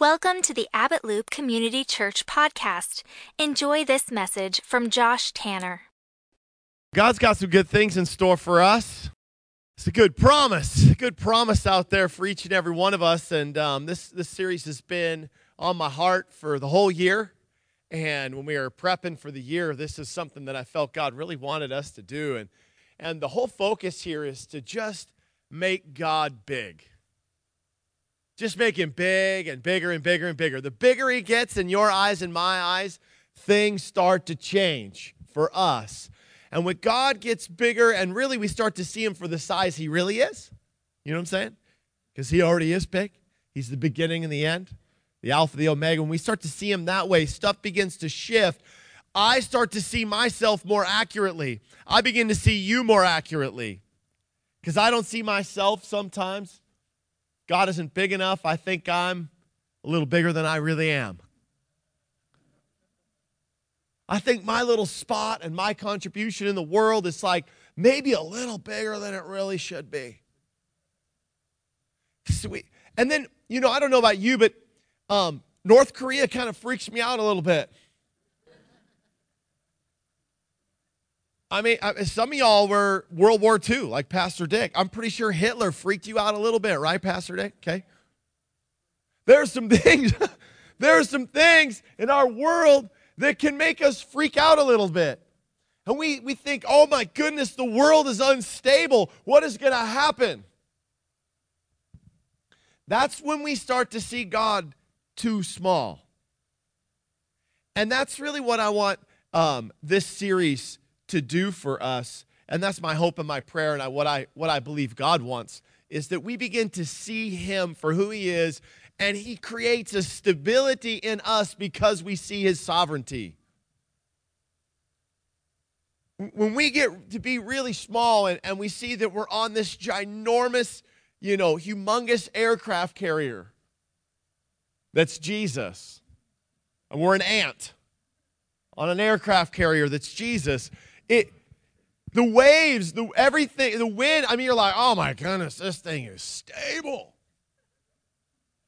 Welcome to the Abbott Loop Community Church podcast. Enjoy this message from Josh Tanner. God's got some good things in store for us. It's a good promise, a good promise out there for each and every one of us. And um, this this series has been on my heart for the whole year. And when we were prepping for the year, this is something that I felt God really wanted us to do. And and the whole focus here is to just make God big. Just make him big and bigger and bigger and bigger. The bigger he gets in your eyes and my eyes, things start to change for us. And when God gets bigger and really we start to see him for the size he really is, you know what I'm saying? Because he already is big. He's the beginning and the end, the Alpha, the Omega. When we start to see him that way, stuff begins to shift. I start to see myself more accurately. I begin to see you more accurately. Because I don't see myself sometimes God isn't big enough. I think I'm a little bigger than I really am. I think my little spot and my contribution in the world is like maybe a little bigger than it really should be. Sweet. And then, you know, I don't know about you, but um, North Korea kind of freaks me out a little bit. I mean, some of y'all were World War II, like Pastor Dick. I'm pretty sure Hitler freaked you out a little bit, right, Pastor Dick? Okay. There's some things, there are some things in our world that can make us freak out a little bit. And we, we think, oh my goodness, the world is unstable. What is going to happen? That's when we start to see God too small. And that's really what I want um, this series to do for us. And that's my hope and my prayer, and I, what, I, what I believe God wants is that we begin to see Him for who He is, and He creates a stability in us because we see His sovereignty. When we get to be really small and, and we see that we're on this ginormous, you know, humongous aircraft carrier that's Jesus, and we're an ant on an aircraft carrier that's Jesus, it the waves, the everything, the wind, I mean, you're like, oh my goodness, this thing is stable.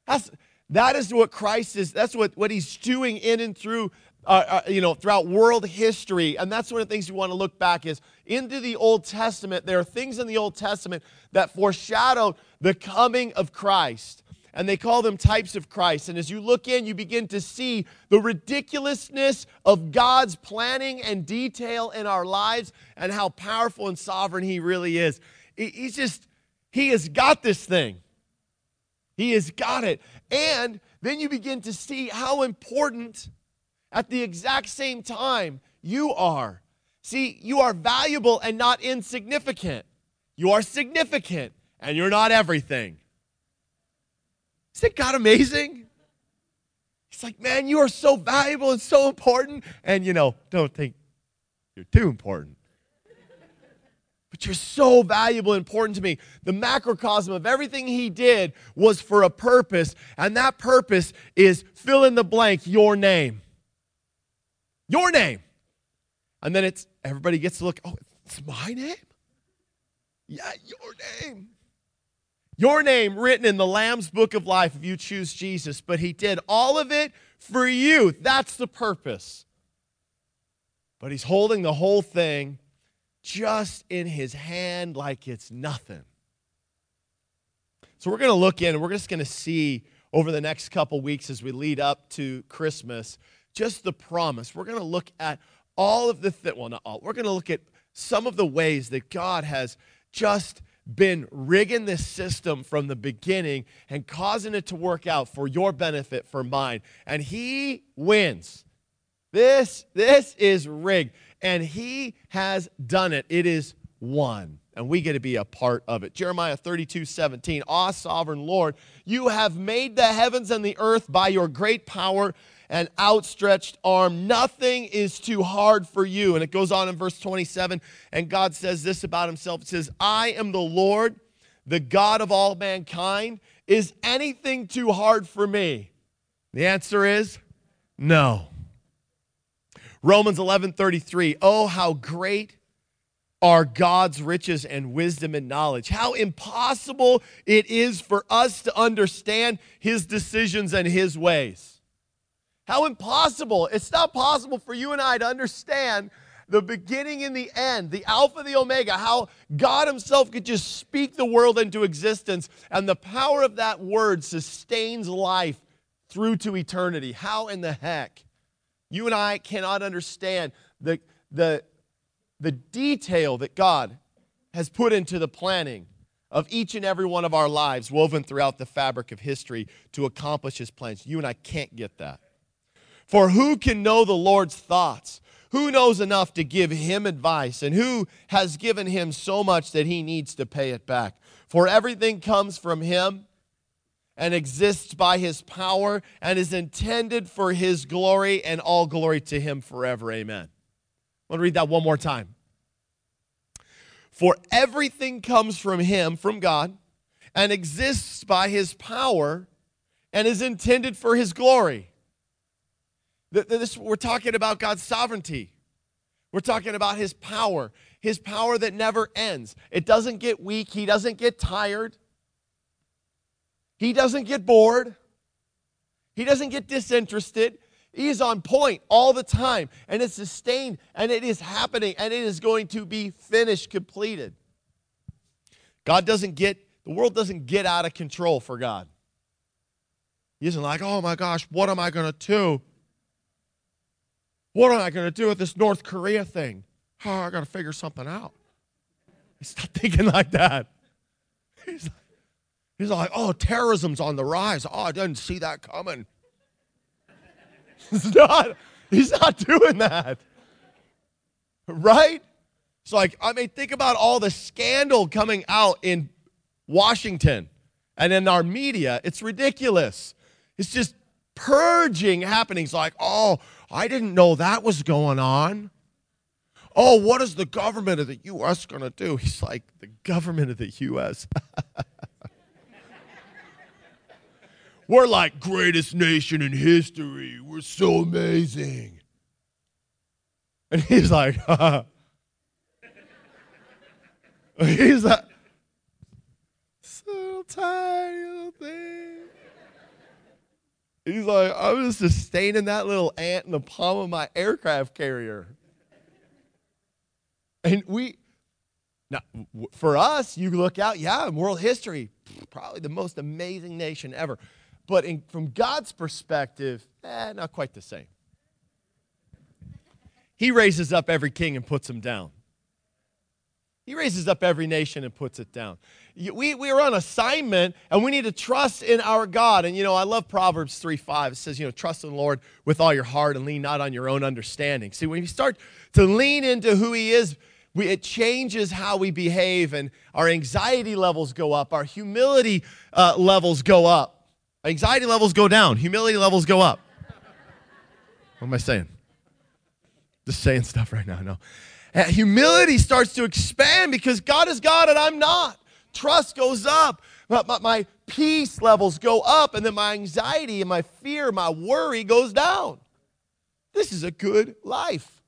That's that is what Christ is, that's what, what he's doing in and through uh, uh, you know, throughout world history. And that's one of the things you want to look back is into the Old Testament. There are things in the Old Testament that foreshadow the coming of Christ and they call them types of Christ. And as you look in, you begin to see the ridiculousness of God's planning and detail in our lives and how powerful and sovereign He really is. He's just, He has got this thing. He has got it. And then you begin to see how important at the exact same time you are. See, you are valuable and not insignificant. You are significant and you're not everything. Isn't God amazing? He's like, man, you are so valuable and so important. And, you know, don't think you're too important. But you're so valuable and important to me. The macrocosm of everything he did was for a purpose, and that purpose is fill in the blank, your name. Your name. And then it's everybody gets to look, oh, it's my name? Yeah, your name. Your name written in the Lamb's book of life if you choose Jesus, but he did all of it for you. That's the purpose. But he's holding the whole thing just in his hand like it's nothing. So we're going to look in and we're just going to see over the next couple weeks as we lead up to Christmas just the promise. We're going to look at all of the th- well not all. We're going to look at some of the ways that God has just been rigging this system from the beginning and causing it to work out for your benefit, for mine. And he wins. This, this is rigged. And he has done it. It is won. And we get to be a part of it. Jeremiah 32 17. Ah, sovereign Lord, you have made the heavens and the earth by your great power and outstretched arm. Nothing is too hard for you. And it goes on in verse 27, and God says this about himself It says, I am the Lord, the God of all mankind. Is anything too hard for me? The answer is no. Romans 11 33. Oh, how great are God's riches and wisdom and knowledge. How impossible it is for us to understand his decisions and his ways. How impossible. It's not possible for you and I to understand the beginning and the end, the Alpha, the Omega, how God Himself could just speak the world into existence, and the power of that word sustains life through to eternity. How in the heck? You and I cannot understand the, the, the detail that God has put into the planning of each and every one of our lives, woven throughout the fabric of history to accomplish His plans. You and I can't get that. For who can know the Lord's thoughts? Who knows enough to give him advice? And who has given him so much that he needs to pay it back? For everything comes from him and exists by his power and is intended for his glory and all glory to him forever. Amen. I want to read that one more time. For everything comes from him, from God, and exists by his power and is intended for his glory this, we're talking about God's sovereignty. We're talking about his power, his power that never ends. It doesn't get weak, he doesn't get tired, he doesn't get bored, he doesn't get disinterested. He's on point all the time, and it's sustained, and it is happening, and it is going to be finished, completed. God doesn't get, the world doesn't get out of control for God. He isn't like, oh my gosh, what am I going to do? What am I going to do with this North Korea thing? Oh, I got to figure something out. He's not thinking like that. He's like, he's like, oh, terrorism's on the rise. Oh, I didn't see that coming. He's not, he's not doing that. Right? It's like, I mean, think about all the scandal coming out in Washington and in our media. It's ridiculous. It's just purging happenings like, oh, I didn't know that was going on. Oh, what is the government of the U.S. going to do? He's like, the government of the U.S. We're like greatest nation in history. We're so amazing. And he's like, he's like, so tiny little thing. He's like, I was sustaining that little ant in the palm of my aircraft carrier. And we, now, for us, you look out, yeah, in world history, probably the most amazing nation ever. But in, from God's perspective, eh, not quite the same. He raises up every king and puts him down. He raises up every nation and puts it down. We, we are on assignment and we need to trust in our God. And, you know, I love Proverbs 3 5. It says, you know, trust in the Lord with all your heart and lean not on your own understanding. See, when you start to lean into who He is, we, it changes how we behave and our anxiety levels go up, our humility uh, levels go up. Anxiety levels go down, humility levels go up. What am I saying? Just saying stuff right now. No humility starts to expand because God is God and I'm not. Trust goes up. My, my, my, peace levels go up, and then my anxiety and my fear, my worry goes down. This is a good life.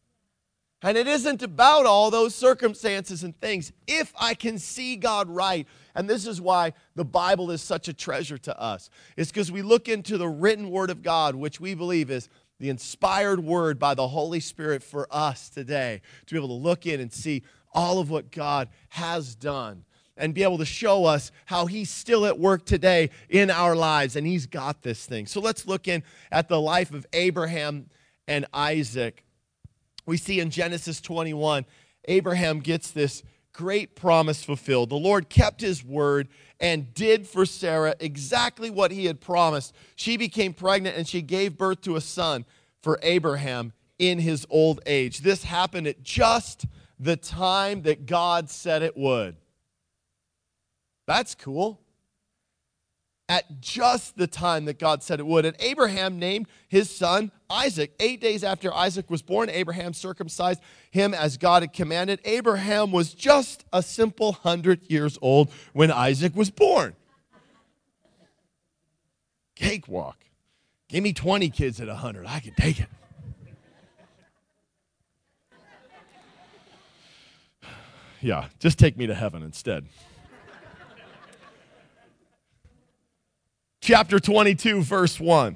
And it isn't about all those circumstances and things. If I can see God right, and this is why the Bible is such a treasure to us, it's because we look into the written word of God, which we believe is the inspired word by the Holy Spirit for us today to be able to look in and see all of what God has done and be able to show us how he's still at work today in our lives and he's got this thing. So let's look in at the life of Abraham and Isaac. We see in Genesis 21, Abraham gets this great promise fulfilled. The Lord kept his word and did for Sarah exactly what he had promised. She became pregnant and she gave birth to a son for Abraham in his old age. This happened at just the time that God said it would. That's cool. At just the time that God said it would. And Abraham named his son Isaac. Eight days after Isaac was born, Abraham circumcised him as God had commanded. Abraham was just a simple hundred years old when Isaac was born. Cakewalk. Give me 20 kids at 100. I can take it. Yeah, just take me to heaven instead. Chapter 22, verse 1.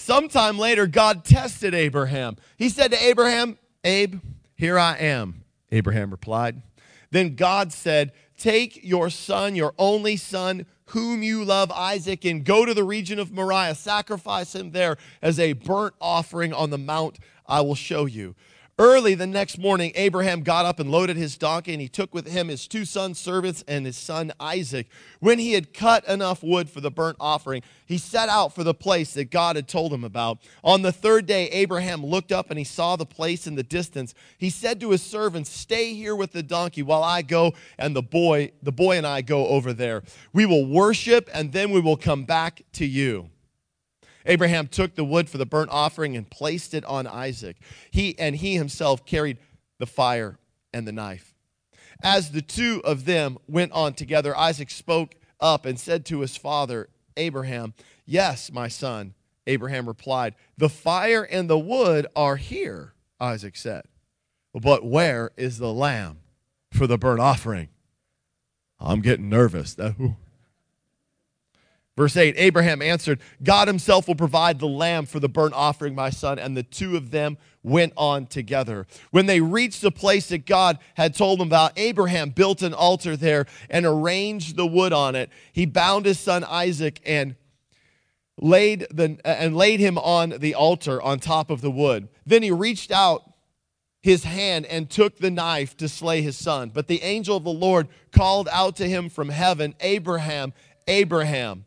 Sometime later, God tested Abraham. He said to Abraham, Abe, here I am. Abraham replied. Then God said, Take your son, your only son, whom you love, Isaac, and go to the region of Moriah. Sacrifice him there as a burnt offering on the mount I will show you. Early the next morning, Abraham got up and loaded his donkey, and he took with him his two sons servants and his son Isaac. When he had cut enough wood for the burnt offering, he set out for the place that God had told him about. On the third day, Abraham looked up and he saw the place in the distance. He said to his servants, "Stay here with the donkey while I go and the boy, the boy and I go over there. We will worship, and then we will come back to you." Abraham took the wood for the burnt offering and placed it on Isaac. He and he himself carried the fire and the knife. As the two of them went on together, Isaac spoke up and said to his father, Abraham, Yes, my son. Abraham replied, The fire and the wood are here, Isaac said. But where is the lamb for the burnt offering? I'm getting nervous. Verse 8 Abraham answered, God himself will provide the lamb for the burnt offering, my son. And the two of them went on together. When they reached the place that God had told them about, Abraham built an altar there and arranged the wood on it. He bound his son Isaac and laid the and laid him on the altar on top of the wood. Then he reached out his hand and took the knife to slay his son. But the angel of the Lord called out to him from heaven, Abraham, Abraham.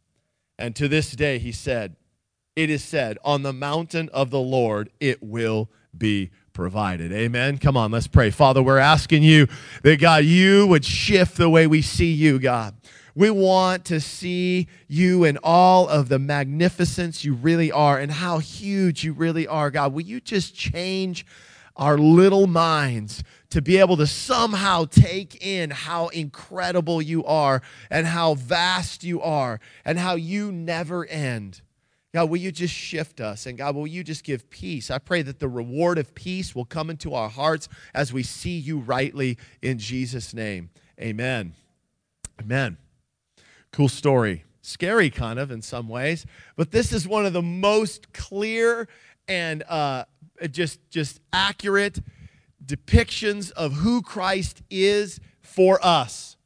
And to this day, he said, It is said, on the mountain of the Lord it will be provided. Amen. Come on, let's pray. Father, we're asking you that, God, you would shift the way we see you, God. We want to see you in all of the magnificence you really are and how huge you really are, God. Will you just change our little minds to be able to somehow take in how incredible you are and how vast you are and how you never end. God, will you just shift us? And God, will you just give peace? I pray that the reward of peace will come into our hearts as we see you rightly in Jesus' name. Amen. Amen. Cool story. Scary, kind of, in some ways. But this is one of the most clear and uh, Uh, just, just accurate depictions of who Christ is for us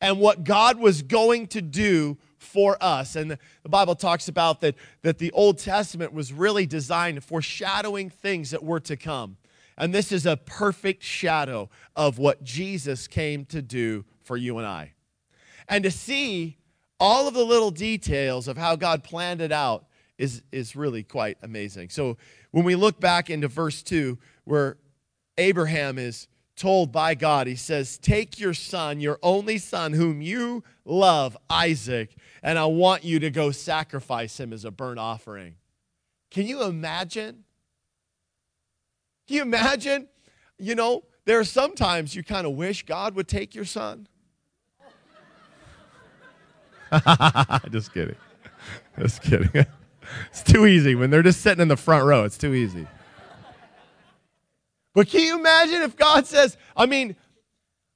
and what God was going to do for us. And the Bible talks about that, that the Old Testament was really designed foreshadowing things that were to come. And this is a perfect shadow of what Jesus came to do for you and I. And to see all of the little details of how God planned it out is, is really quite amazing. So when we look back into verse 2, where Abraham is told by God, he says, Take your son, your only son, whom you love, Isaac, and I want you to go sacrifice him as a burnt offering. Can you imagine? Can you imagine? You know, there are sometimes you kind of wish God would take your son. just kidding. Just kidding. It's too easy when they're just sitting in the front row. It's too easy. But can you imagine if God says, I mean,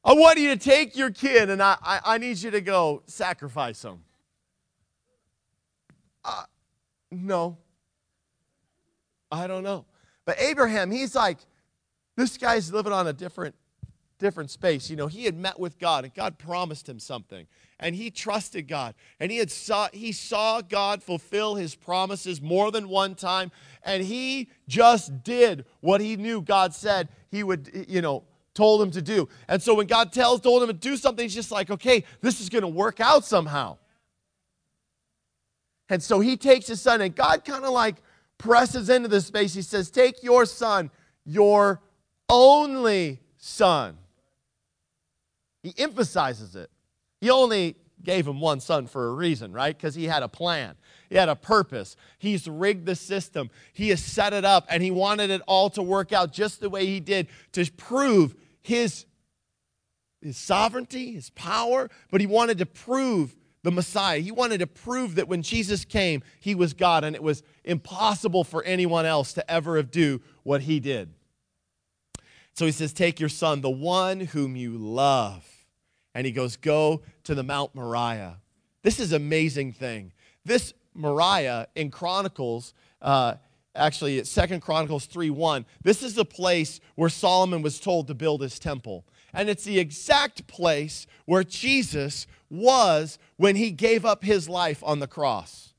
I want you to take your kid and I, I, I need you to go sacrifice him? Uh, no. I don't know. But Abraham, he's like, this guy's living on a different different space. You know, he had met with God and God promised him something. And he trusted God. And he had saw he saw God fulfill his promises more than one time and he just did what he knew God said he would, you know, told him to do. And so when God tells told him to do something, he's just like, "Okay, this is going to work out somehow." And so he takes his son and God kind of like presses into this space. He says, "Take your son, your only son." He emphasizes it. He only gave him one son for a reason, right? Because he had a plan, he had a purpose. He's rigged the system, he has set it up, and he wanted it all to work out just the way he did to prove his, his sovereignty, his power, but he wanted to prove the Messiah. He wanted to prove that when Jesus came, he was God, and it was impossible for anyone else to ever do what he did. So he says, Take your son, the one whom you love. And he goes, Go to the Mount Moriah. This is amazing thing. This Moriah in Chronicles, uh, actually it's Second Chronicles 3 1, this is the place where Solomon was told to build his temple. And it's the exact place where Jesus was when he gave up his life on the cross.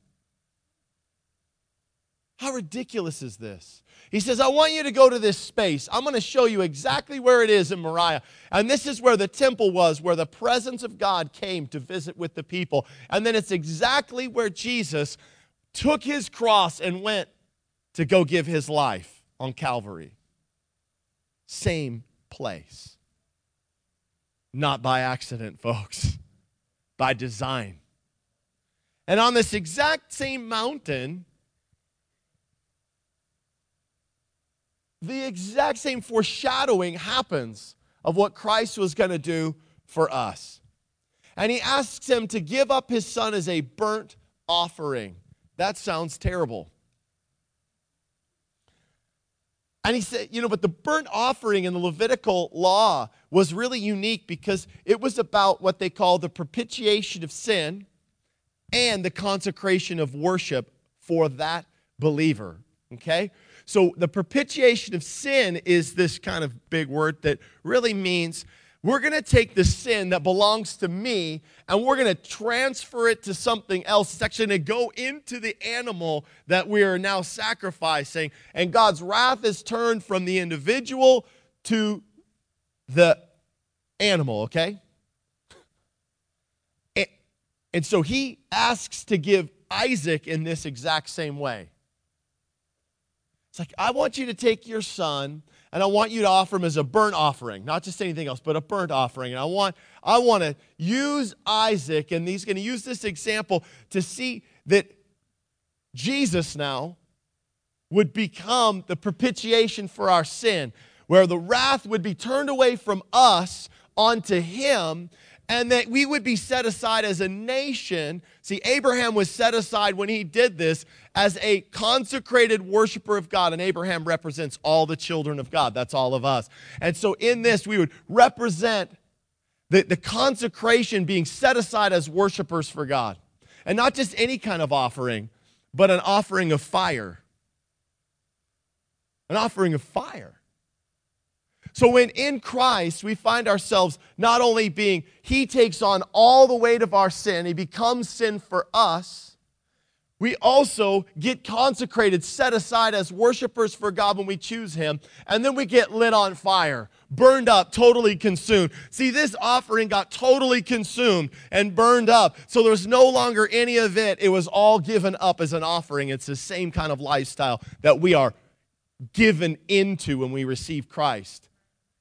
How ridiculous is this? He says, I want you to go to this space. I'm going to show you exactly where it is in Moriah. And this is where the temple was, where the presence of God came to visit with the people. And then it's exactly where Jesus took his cross and went to go give his life on Calvary. Same place. Not by accident, folks by design. And on this exact same mountain, the exact same foreshadowing happens of what Christ was going to do for us. And he asks him to give up his son as a burnt offering. That sounds terrible. And he said, you know, but the burnt offering in the Levitical law was really unique because it was about what they call the propitiation of sin and the consecration of worship for that believer. Okay? So the propitiation of sin is this kind of big word that really means we're going to take the sin that belongs to me and we're going to transfer it to something else. It's actually going to go into the animal that we are now sacrificing. And God's wrath is turned from the individual to the animal, okay? And, so he asks to give Isaac in this exact same way. It's like, I want you to take your son and I want you to offer him as a burnt offering, not just anything else, but a burnt offering. And I want, I want to use Isaac, and he's going to use this example to see that Jesus now would become the propitiation for our sin, where the wrath would be turned away from us onto him, and that we would be set aside as a nation. See, Abraham was set aside when he did this as a consecrated worshiper of God, and Abraham represents all the children of God. That's all of us. And so in this, we would represent the, the consecration being set aside as worshipers for God. And not just any kind of offering, but an offering of fire. An offering of fire. So when in Christ we find ourselves not only being, He takes on all the weight of our sin, He becomes sin for us. We also get consecrated, set aside as worshipers for God when we choose Him, and then we get lit on fire, burned up, totally consumed. See, this offering got totally consumed and burned up, so there's no longer any of it. It was all given up as an offering. It's the same kind of lifestyle that we are given into when we receive Christ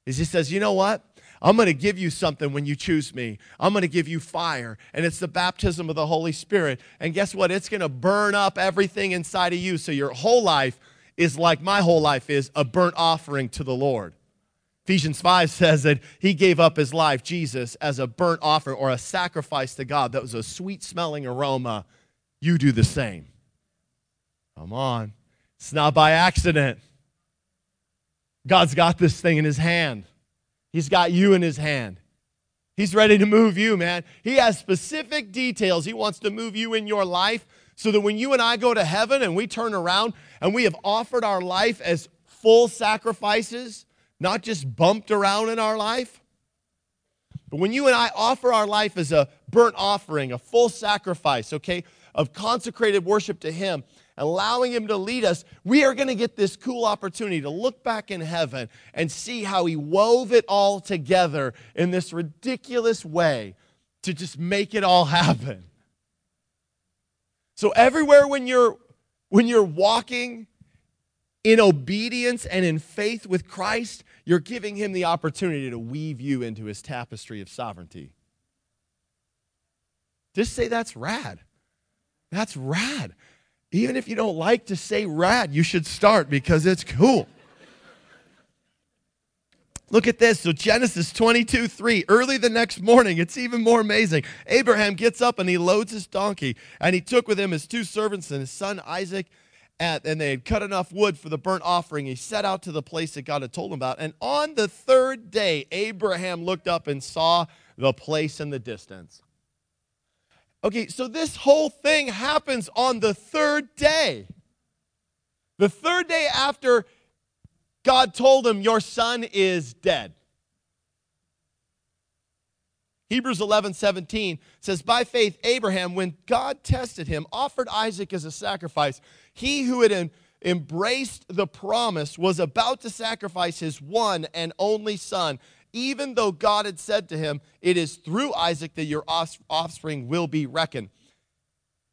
is he says, you know what? I'm going to give you something when you choose me. I'm going to give you fire, and it's the baptism of the Holy Spirit. And guess what? It's going to burn up everything inside of you. So your whole life is like my whole life is a burnt offering to the Lord. Ephesians 5 says that he gave up his life, Jesus, as a burnt offering or a sacrifice to God that was a sweet smelling aroma. You do the same. Come on. It's not by accident. God's got this thing in his hand. He's got you in his hand. He's ready to move you, man. He has specific details. He wants to move you in your life so that when you and I go to heaven and we turn around and we have offered our life as full sacrifices, not just bumped around in our life, but when you and I offer our life as a burnt offering, a full sacrifice, okay, of consecrated worship to Him, allowing Him to lead us, we are going to get this cool opportunity to look back in heaven and see how He wove it all together in this ridiculous way to just make it all happen. So everywhere when you're when you're walking in obedience and in faith with Christ, you're giving him the opportunity to weave you into his tapestry of sovereignty. Just say that's rad. That's rad. Even if you don't like to say rad, you should start because it's cool. Look at this. So, Genesis 22 3. Early the next morning, it's even more amazing. Abraham gets up and he loads his donkey, and he took with him his two servants and his son Isaac. And, and they had cut enough wood for the burnt offering. He set out to the place that God had told him about. And on the third day, Abraham looked up and saw the place in the distance. Okay, so this whole thing happens on the third day. The third day after God told him, Your son is dead. Hebrews 11, 17 says, By faith, Abraham, when God tested him, offered Isaac as a sacrifice. He who had embraced the promise was about to sacrifice his one and only son even though God had said to him, It is through Isaac that your offspring will be reckoned.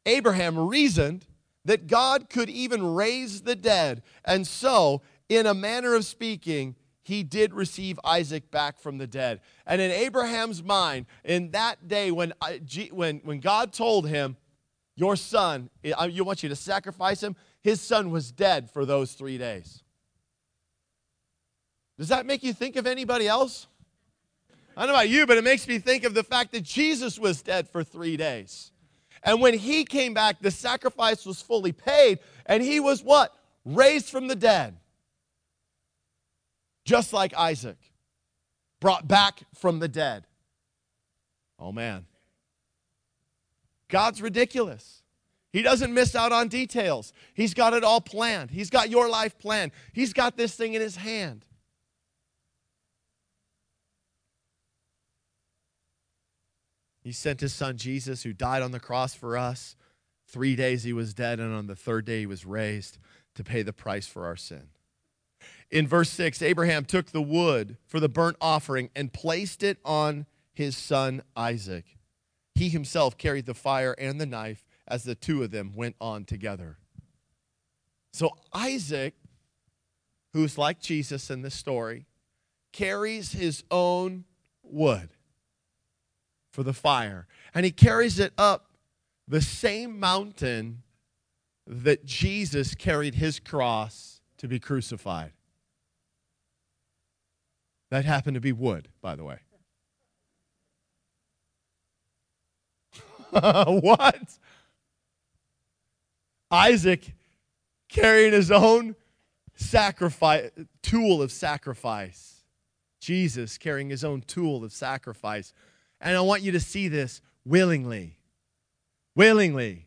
Abraham reasoned that God could even raise the dead. And so, in a manner of speaking, he did receive Isaac back from the dead. And in Abraham's mind, in that day when, uh, when, when God told him, Your son, you want you to sacrifice him, his son was dead for those three days. Does that make you think of anybody else? I don't know about you, but it makes me think of the fact that Jesus was dead for three days. And when he came back, the sacrifice was fully paid, and he was what? Raised from the dead. Just like Isaac, brought back from the dead. Oh, man. God's ridiculous. He doesn't miss out on details. He's got it all planned. He's got your life planned. He's got this thing in his hand. He sent his son Jesus, who died on the cross for us. Three days he was dead, and on the third day he was raised to pay the price for our sin. In verse 6, Abraham took the wood for the burnt offering and placed it on his son Isaac. He himself carried the fire and the knife as the two of them went on together. So Isaac, who's like Jesus in this story, carries his own wood for the fire. And he carries it up the same mountain that Jesus carried his cross to be crucified. That happened to be wood, by the way. what? Isaac carrying his own sacrifice tool of sacrifice. Jesus carrying his own tool of sacrifice and I want you to see this willingly. Willingly.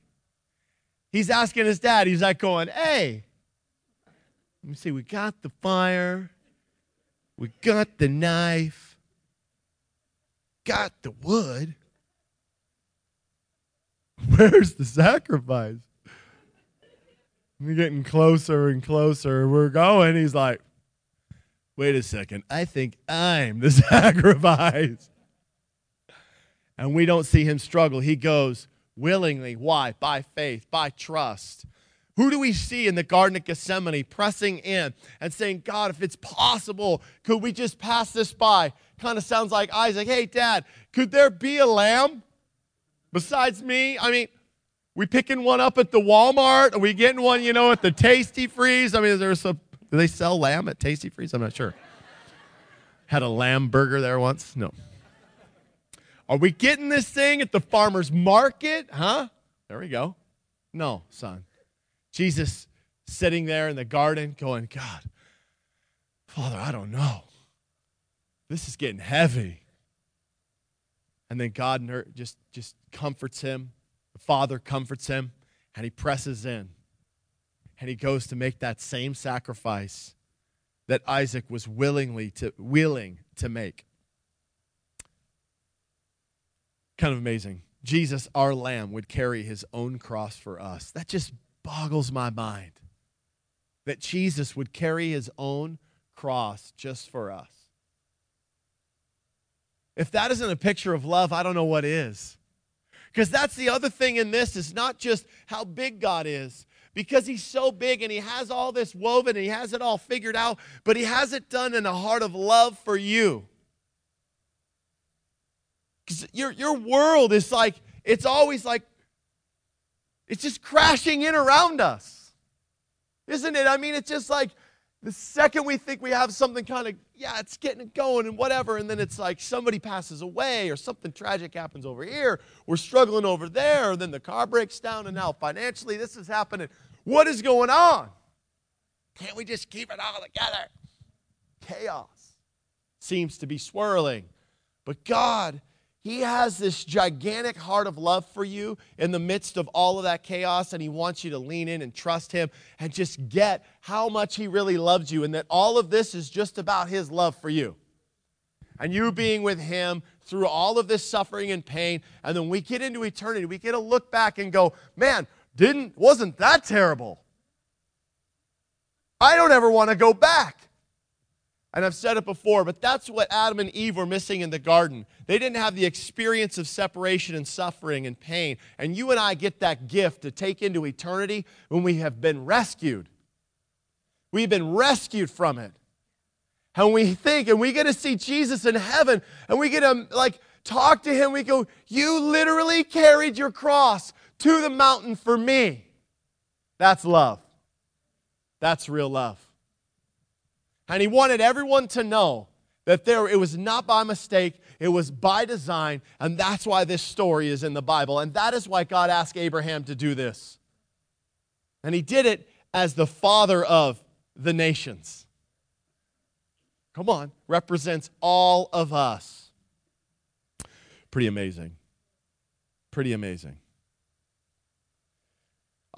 He's asking his dad, he's like going, hey, let me see, we got the fire, we got the knife, got the wood. Where's the sacrifice? We're getting closer and closer. We're going. He's like, wait a second. I think I'm the sacrifice and we don't see him struggle. He goes willingly. Why? By faith, by trust. Who do we see in the Garden of Gethsemane pressing in and saying, God, if it's possible, could we just pass this by? Kind of sounds like Isaac. Hey, Dad, could there be a lamb besides me? I mean, we picking one up at the Walmart? Are we getting one, you know, at the Tastee-Freez? I mean, is there some, do they sell lamb at Tastee-Freez? I'm not sure. Had a lamb burger there once? No. Are we getting this thing at the farmer's market? Huh? There we go. No, son. Jesus sitting there in the garden going, God, Father, I don't know. This is getting heavy. And then God just, just comforts him. The Father comforts him, and he presses in. And he goes to make that same sacrifice that Isaac was willingly to, willing to make kind of amazing. Jesus, our Lamb, would carry his own cross for us. That just boggles my mind. That Jesus would carry his own cross just for us. If that isn't a picture of love, I don't know what is. Because that's the other thing in this is not just how big God is, because he's so big and he has all this woven and he has it all figured out, but he has it done in a heart of love for you. Because your, your world is like, it's always like, it's just crashing in around us. Isn't it? I mean, it's just like the second we think we have something kind of, yeah, it's getting going and whatever, and then it's like somebody passes away or something tragic happens over here. We're struggling over there, and then the car breaks down, and now financially this is happening. What is going on? Can't we just keep it all together? Chaos seems to be swirling. But God he has this gigantic heart of love for you in the midst of all of that chaos, and He wants you to lean in and trust Him and just get how much He really loves you, and that all of this is just about His love for you. And you being with Him through all of this suffering and pain, and then we get into eternity, we get to look back and go, man, didn't, wasn't that terrible? I don't ever want to go back. And I've said it before, but that's what Adam and Eve were missing in the garden. They didn't have the experience of separation and suffering and pain. And you and I get that gift to take into eternity when we have been rescued. We've been rescued from it. And we think, and we get to see Jesus in heaven, and we get to like talk to him. We go, You literally carried your cross to the mountain for me. That's love. That's real love. And he wanted everyone to know that there it was not by mistake, it was by design, and that's why this story is in the Bible. And that is why God asked Abraham to do this. And he did it as the father of the nations. Come on, represents all of us. Pretty amazing. Pretty amazing.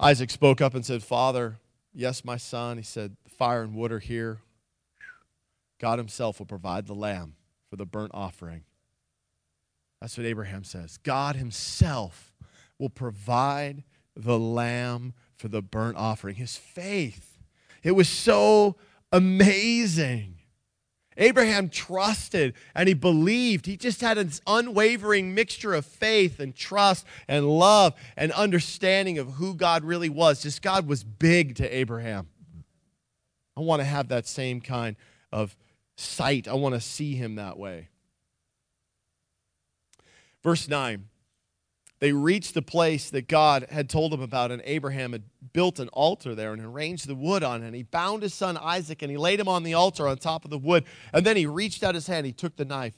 Isaac spoke up and said, Father, yes, my son. He said, Fire and wood are here. God Himself will provide the lamb for the burnt offering. That's what Abraham says. God Himself will provide the lamb for the burnt offering. His faith. It was so amazing. Abraham trusted and he believed. He just had an unwavering mixture of faith and trust and love and understanding of who God really was. Just God was big to Abraham. I want to have that same kind of sight. I want to see him that way. Verse 9 they reached the place that God had told them about, and Abraham had built an altar there and arranged the wood on it. And he bound his son Isaac and he laid him on the altar on top of the wood. And then he reached out his hand, he took the knife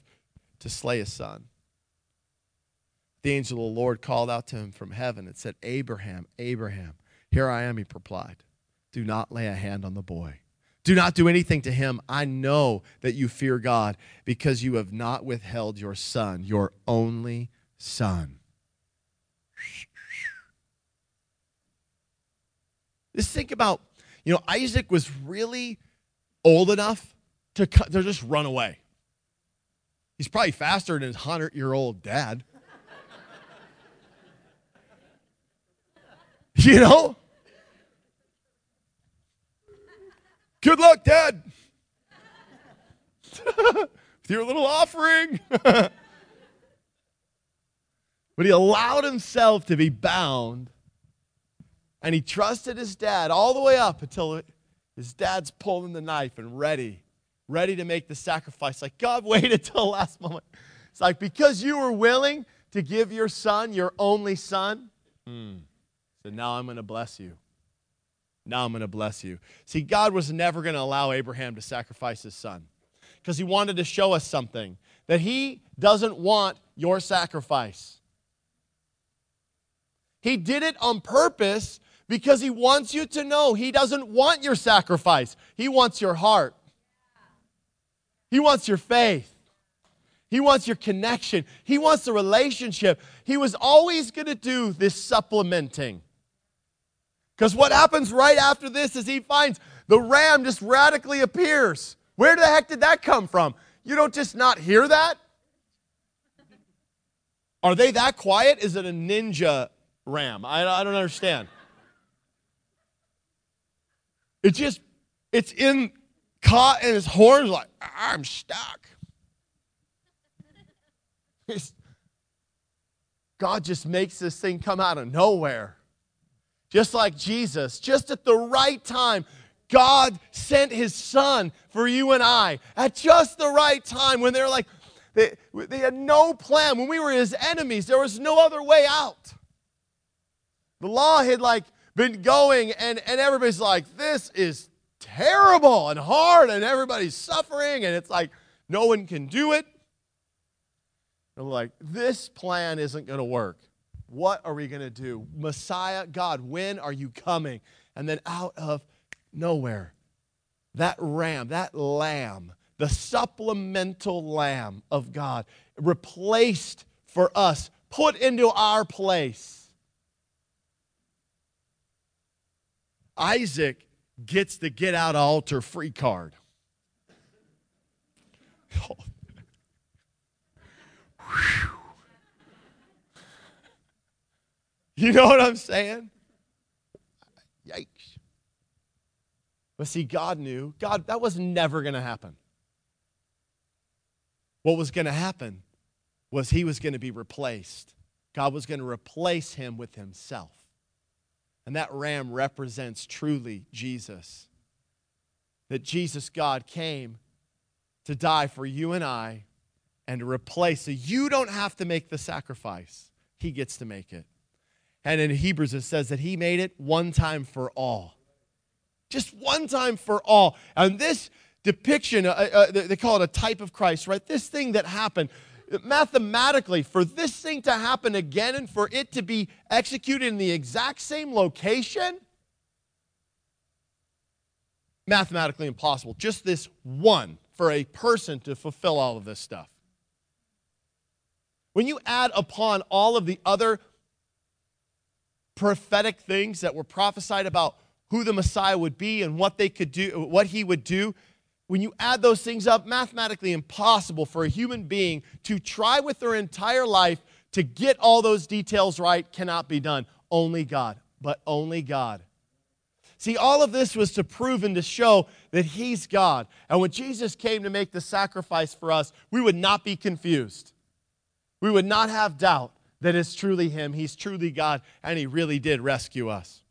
to slay his son. The angel of the Lord called out to him from heaven and said, Abraham, Abraham, here I am, he replied. Do not lay a hand on the boy do not do anything to him. I know that you fear God because you have not withheld your son, your only son. Just think about, you know, Isaac was really old enough to, to just run away. He's probably faster than his 100 year old dad. you know? Good luck, Dad. With your little offering. but he allowed himself to be bound and he trusted his dad all the way up until his dad's pulling the knife and ready, ready to make the sacrifice. Like, God waited till the last moment. It's like, because you were willing to give your son, your only son, mm, so now I'm going to bless you. Now I'm going to bless you. See, God was never going to allow Abraham to sacrifice his son because he wanted to show us something that he doesn't want your sacrifice. He did it on purpose because he wants you to know he doesn't want your sacrifice. He wants your heart. He wants your faith. He wants your connection. He wants the relationship. He was always going to do this supplementing. Because what happens right after this is he finds the ram just radically appears. Where the heck did that come from? You don't just not hear that? Are they that quiet? Is it a ninja ram? I, I don't understand. It just, it's in caught in his horns like, I'm stuck. God just makes this thing come out of nowhere. Just like Jesus, just at the right time. God sent his son for you and I at just the right time when they're like, they, they had no plan. When we were his enemies, there was no other way out. The law had like been going, and, and everybody's like, this is terrible and hard, and everybody's suffering, and it's like no one can do it. And like, this plan isn't going to work. What are we going to do? Messiah, God, when are you coming? And then out of nowhere, that ram, that lamb, the supplemental lamb of God, replaced for us, put into our place. Isaac gets the get out altar free card. You know what I'm saying? Yikes. But see, God knew. God, that was never going to happen. What was going to happen was he was going to be replaced. God was going to replace him with himself. And that ram represents truly Jesus. That Jesus, God, came to die for you and I and to replace. So you don't have to make the sacrifice, He gets to make it. And in Hebrews, it says that He made it one time for all. Just one time for all. And this depiction, uh, uh, they call it a type of Christ, right? This thing that happened, mathematically, for this thing to happen again and for it to be executed in the exact same location, mathematically impossible. Just this one for a person to fulfill all of this stuff. When you add upon all of the other prophetic things that were prophesied about who the Messiah would be and what they could do, what he would do, when you add those things up, mathematically impossible for a human being to try with their entire life to get all those details right cannot be done. Only God, but only God. See, all of this was to prove and to show that He's God. And when Jesus came to make the sacrifice for us, we would not be confused. We would not have doubt that it's truly Him. He's truly God, and He really did rescue us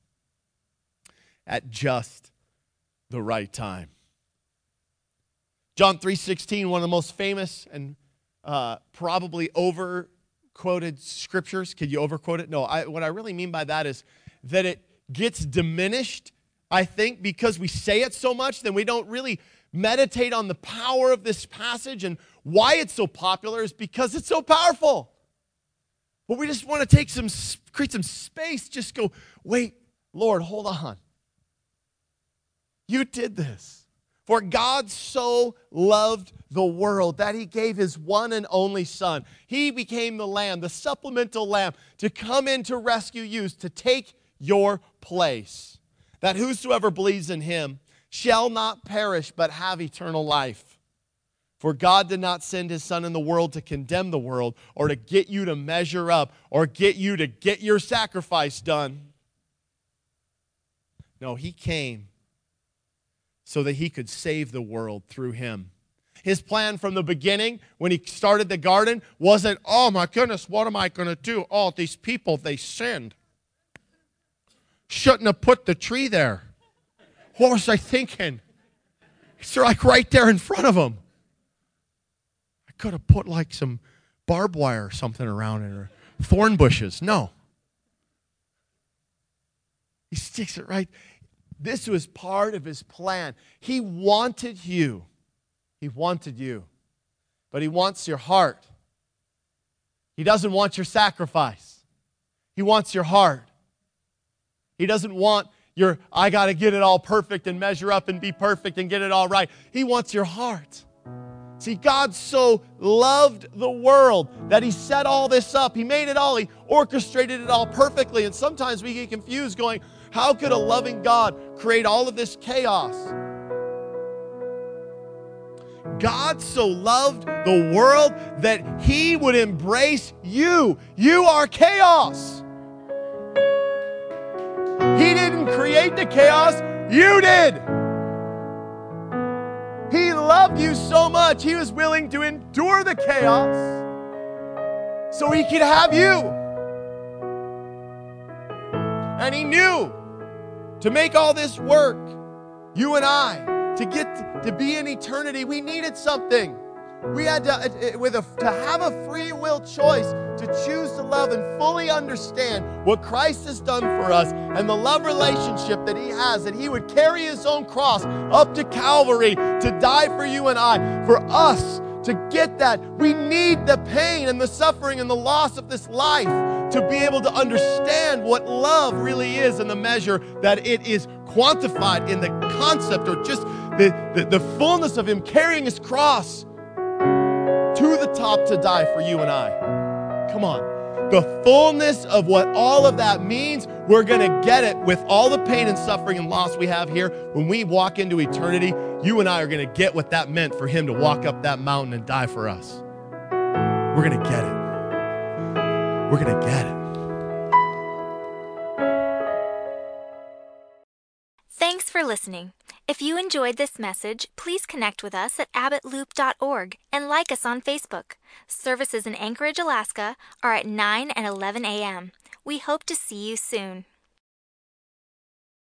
at just the right time. John 3:16, one of the most famous and uh, probably over quoted scriptures. Could you overquote it? No, I, what I really mean by that is that it gets diminished, I think, because we say it so much, then we don't really meditate on the power of this passage and why it's so popular is because it's so powerful. But we just want to take some, create some space, just go, wait, Lord, hold on. You did this. For God so loved the world that he gave his one and only Son. He became the Lamb, the supplemental Lamb, to come in to rescue you, to take your place. That whosoever believes in him shall not perish, but have eternal life. For God did not send his Son in the world to condemn the world or to get you to measure up or get you to get your sacrifice done. No, he came so that he could save the world through him. His plan from the beginning, when he started the garden, wasn't, oh my goodness, what am I going to do? Oh, these people, they sinned. Shouldn't have put the tree there. What was I thinking? It's like right there in front of him. Could have put like some barbed wire or something around it or thorn bushes. No. He sticks it right. This was part of his plan. He wanted you. He wanted you. But he wants your heart. He doesn't want your sacrifice. He wants your heart. He doesn't want your, I got to get it all perfect and measure up and be perfect and get it all right. He wants your heart. See, God so loved the world that He set all this up. He made it all, He orchestrated it all perfectly. And sometimes we get confused going, how could a loving God create all of this chaos? God so loved the world that he would embrace you. You are chaos. He didn't create the chaos, you did. Loved you so much, he was willing to endure the chaos so he could have you. And he knew to make all this work, you and I, to get to be in eternity, we needed something. We had to, with a, to have a free will choice to choose to love and fully understand what Christ has done for us and the love relationship that He has, that He would carry His own cross up to Calvary to die for you and I, for us to get that. We need the pain and the suffering and the loss of this life to be able to understand what love really is in the measure that it is quantified in the concept or just the, the, the fullness of Him carrying His cross to the top to die for you and I. Come on. The fullness of what all of that means, we're going to get it with all the pain and suffering and loss we have here. When we walk into eternity, you and I are going to get what that meant for Him to walk up that mountain and die for us. We're going to get it. We're going to get it. Thanks for listening. If you enjoyed this message, please connect with us at abbotloop.org and like us on Facebook. Services in Anchorage, Alaska are at 9 and 11 a.m. We hope to see you soon.